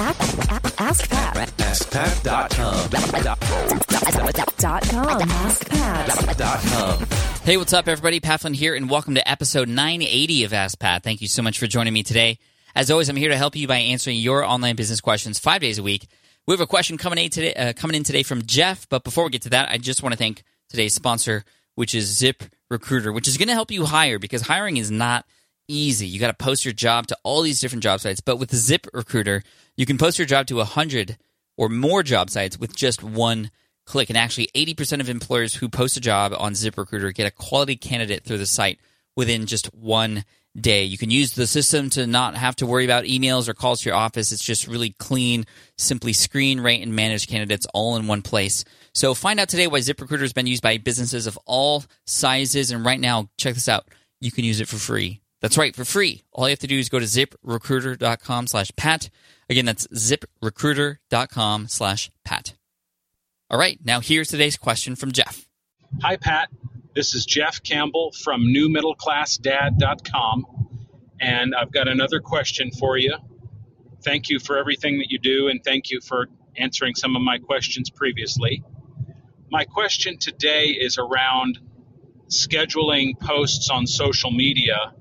Ask Pat. AskPat.com. Dot com. AskPat. Hey, what's up, everybody? Pat Flynn here, and welcome to episode 980 of Ask Pat. Thank you so much for joining me today. As always, I'm here to help you by answering your online business questions five days a week. We have a question coming in today, uh, coming in today from Jeff, but before we get to that, I just want to thank today's sponsor, which is Zip Recruiter, which is going to help you hire because hiring is not easy. You got to post your job to all these different job sites, but with ZipRecruiter, you can post your job to 100 or more job sites with just one click. And actually, 80% of employers who post a job on ZipRecruiter get a quality candidate through the site within just one day. You can use the system to not have to worry about emails or calls to your office. It's just really clean, simply screen, rate, and manage candidates all in one place. So find out today why ZipRecruiter has been used by businesses of all sizes. And right now, check this out. You can use it for free. That's right, for free. All you have to do is go to ziprecruiter.com slash pat. Again, that's ziprecruiter.com slash pat. All right, now here's today's question from Jeff. Hi, Pat. This is Jeff Campbell from newmiddleclassdad.com. And I've got another question for you. Thank you for everything that you do, and thank you for answering some of my questions previously. My question today is around scheduling posts on social media.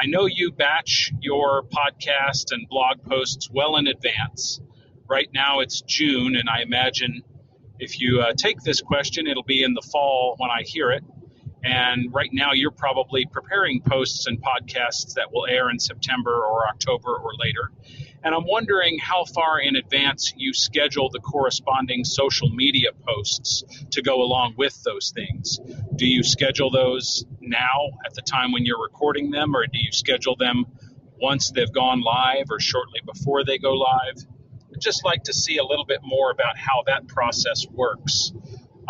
I know you batch your podcast and blog posts well in advance. Right now it's June, and I imagine if you uh, take this question, it'll be in the fall when I hear it. And right now, you're probably preparing posts and podcasts that will air in September or October or later. And I'm wondering how far in advance you schedule the corresponding social media posts to go along with those things. Do you schedule those now at the time when you're recording them, or do you schedule them once they've gone live or shortly before they go live? I'd just like to see a little bit more about how that process works.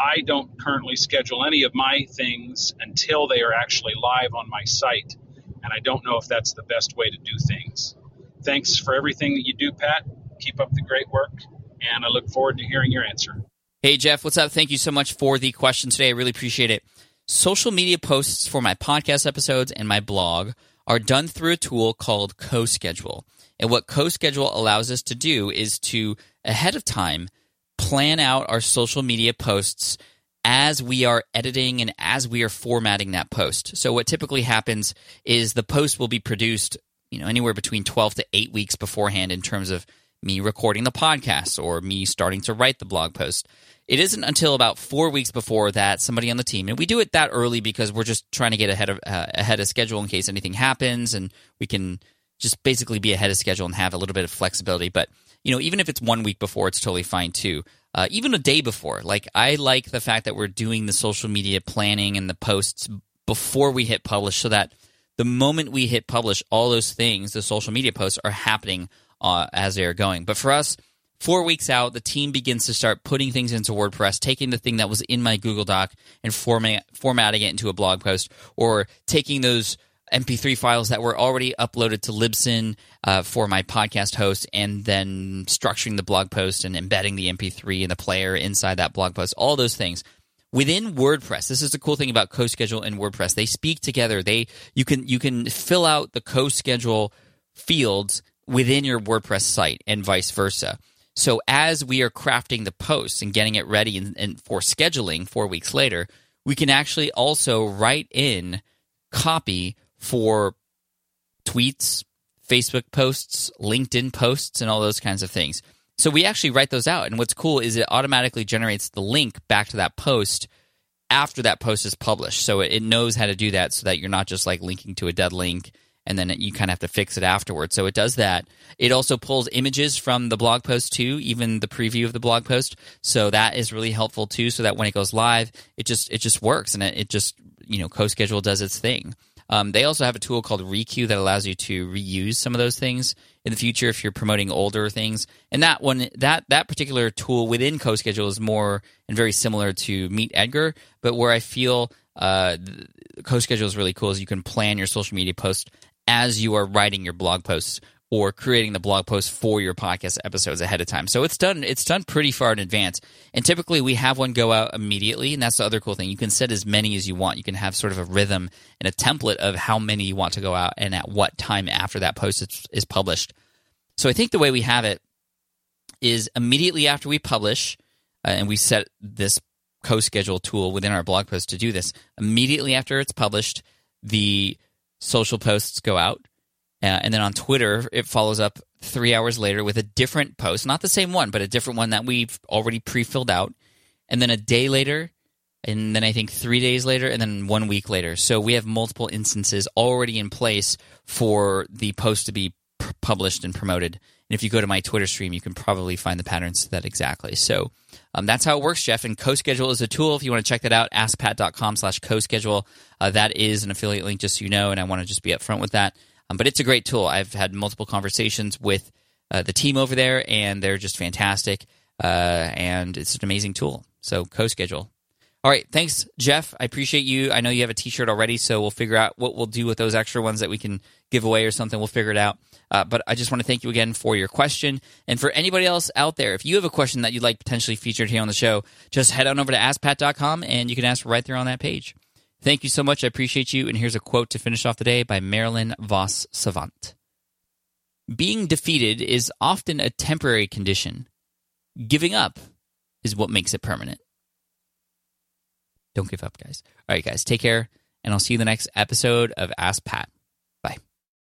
I don't currently schedule any of my things until they are actually live on my site, and I don't know if that's the best way to do things. Thanks for everything that you do, Pat. Keep up the great work, and I look forward to hearing your answer. Hey, Jeff, what's up? Thank you so much for the question today. I really appreciate it. Social media posts for my podcast episodes and my blog are done through a tool called CoSchedule. And what CoSchedule allows us to do is to, ahead of time, plan out our social media posts as we are editing and as we are formatting that post. So what typically happens is the post will be produced, you know, anywhere between 12 to 8 weeks beforehand in terms of me recording the podcast or me starting to write the blog post. It isn't until about 4 weeks before that somebody on the team and we do it that early because we're just trying to get ahead of uh, ahead of schedule in case anything happens and we can just basically be ahead of schedule and have a little bit of flexibility, but you know, even if it's one week before, it's totally fine too. Uh, even a day before. Like, I like the fact that we're doing the social media planning and the posts before we hit publish so that the moment we hit publish, all those things, the social media posts, are happening uh, as they are going. But for us, four weeks out, the team begins to start putting things into WordPress, taking the thing that was in my Google Doc and format, formatting it into a blog post, or taking those MP3 files that were already uploaded to Libsyn uh, for my podcast host, and then structuring the blog post and embedding the MP3 and the player inside that blog post. All those things within WordPress. This is the cool thing about CoSchedule and WordPress. They speak together. They you can you can fill out the CoSchedule fields within your WordPress site and vice versa. So as we are crafting the posts and getting it ready and, and for scheduling four weeks later, we can actually also write in copy for tweets, Facebook posts, LinkedIn posts, and all those kinds of things. So we actually write those out. And what's cool is it automatically generates the link back to that post after that post is published. So it knows how to do that so that you're not just like linking to a dead link and then you kind of have to fix it afterwards. So it does that. It also pulls images from the blog post too, even the preview of the blog post. So that is really helpful too. So that when it goes live, it just it just works and it, it just you know CoSchedule does its thing. Um, they also have a tool called Requeue that allows you to reuse some of those things in the future if you're promoting older things. And that one, that that particular tool within CoSchedule is more and very similar to Meet Edgar, but where I feel uh, CoSchedule is really cool is you can plan your social media posts as you are writing your blog posts or creating the blog post for your podcast episodes ahead of time. So it's done it's done pretty far in advance. And typically we have one go out immediately, and that's the other cool thing. You can set as many as you want. You can have sort of a rhythm and a template of how many you want to go out and at what time after that post is, is published. So I think the way we have it is immediately after we publish, uh, and we set this CoSchedule tool within our blog post to do this. Immediately after it's published, the social posts go out, uh, and then on Twitter it follows up three hours later with a different post, not the same one, but a different one that we've already pre-filled out, and then a day later. And then I think three days later, and then one week later. So we have multiple instances already in place for the post to be published and promoted. And if you go to my Twitter stream, you can probably find the patterns to that exactly. So um, that's how it works, Jeff. And CoSchedule is a tool. If you want to check that out, askpat.com slash CoSchedule. Uh, that is an affiliate link, just so you know, and I want to just be upfront with that. Um, but it's a great tool. I've had multiple conversations with uh, the team over there, and they're just fantastic. Uh, and it's an amazing tool. So CoSchedule. All right, thanks, Jeff. I appreciate you. I know you have a T-shirt already, so we'll figure out what we'll do with those extra ones that we can give away or something. We'll figure it out. Uh, but I just want to thank you again for your question, and for anybody else out there, if you have a question that you'd like potentially featured here on the show, just head on over to AskPat.com and you can ask right there on that page. Thank you so much. I appreciate you. And here's a quote to finish off the day by Marilyn Vos Savant. Being defeated is often a temporary condition. Giving up is what makes it permanent. Don't give up, guys. All right, guys, take care, and I'll see you in the next episode of Ask Pat.